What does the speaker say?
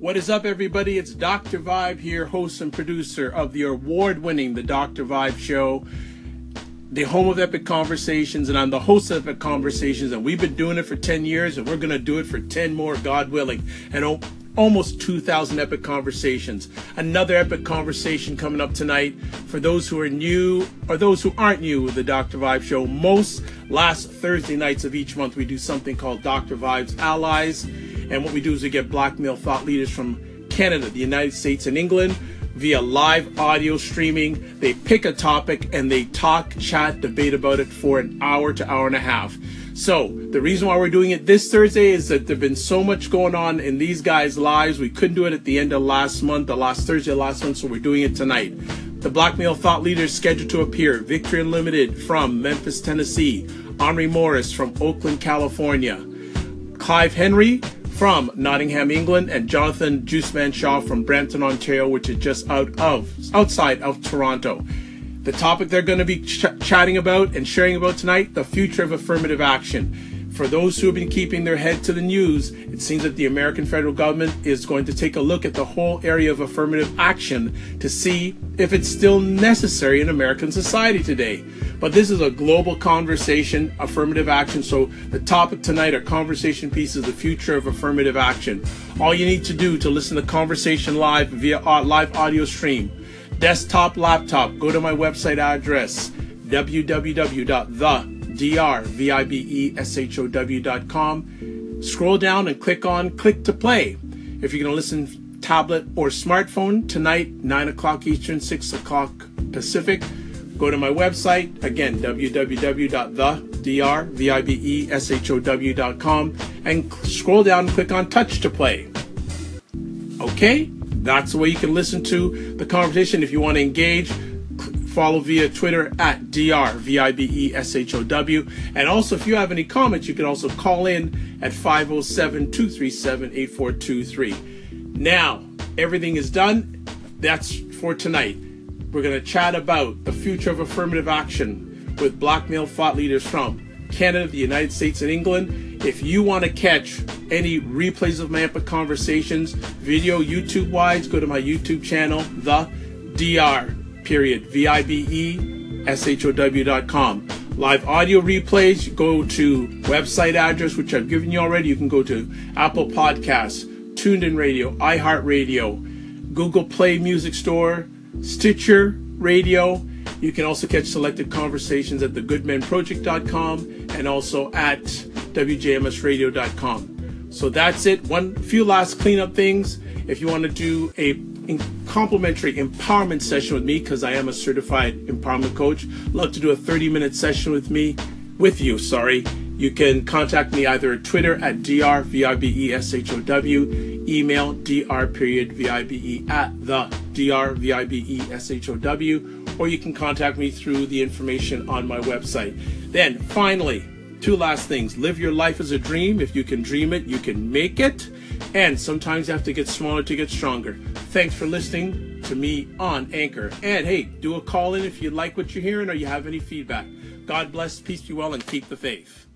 What is up, everybody? It's Dr. Vibe here, host and producer of the award winning The Dr. Vibe Show, the home of Epic Conversations, and I'm the host of Epic Conversations. And we've been doing it for 10 years, and we're going to do it for 10 more, God willing. And oh, almost 2,000 epic conversations. Another epic conversation coming up tonight for those who are new or those who aren't new with the Dr. Vibe Show. Most last Thursday nights of each month, we do something called Dr. Vibe's Allies. And what we do is we get black male thought leaders from Canada, the United States, and England via live audio streaming. They pick a topic and they talk, chat, debate about it for an hour to hour and a half. So the reason why we're doing it this Thursday is that there's been so much going on in these guys' lives. We couldn't do it at the end of last month, the last Thursday of last month, so we're doing it tonight. The Black Male Thought Leaders scheduled to appear. Victory Unlimited from Memphis, Tennessee. Henri Morris from Oakland, California. Clive Henry from Nottingham, England, and Jonathan Juiceman Shaw from Brampton, Ontario, which is just out of outside of Toronto. The topic they're going to be ch- chatting about and sharing about tonight: the future of affirmative action. For those who have been keeping their head to the news, it seems that the American federal government is going to take a look at the whole area of affirmative action to see if it's still necessary in American society today. But this is a global conversation, affirmative action. So the topic tonight, our conversation piece, is the future of affirmative action. All you need to do to listen to conversation live via live audio stream, desktop, laptop, go to my website address www.the drvibeshow.com. Scroll down and click on click to play. If you're going to listen tablet or smartphone tonight, 9 o'clock Eastern, 6 o'clock Pacific, go to my website, again, www.thedrvibeshow.com, and scroll down and click on touch to play. Okay? That's the way you can listen to the conversation. If you want to engage, follow via Twitter at DRVIBESHOW. And also, if you have any comments, you can also call in at 507 237 8423. Now, everything is done. That's for tonight. We're going to chat about the future of affirmative action with black male thought leaders from Canada, the United States, and England. If you want to catch any replays of my epic conversations, video, YouTube wise, go to my YouTube channel, The DR period, V-I-B-E-S-H-O-W dot com. Live audio replays, go to website address, which I've given you already. You can go to Apple Podcasts, Tuned In Radio, iHeartRadio, Google Play Music Store, Stitcher Radio. You can also catch selected conversations at thegoodmenproject.com and also at wjmsradio.com. So that's it. One few last cleanup things. If you want to do a complimentary empowerment session with me because I am a certified empowerment coach. Love to do a 30 minute session with me, with you, sorry. You can contact me either at Twitter at drvibeshow, email dr period vibe at the drvibeshow, or you can contact me through the information on my website. Then finally, two last things. Live your life as a dream. If you can dream it, you can make it. And sometimes you have to get smaller to get stronger. Thanks for listening to me on Anchor. And hey, do a call in if you like what you're hearing or you have any feedback. God bless, peace be well, and keep the faith.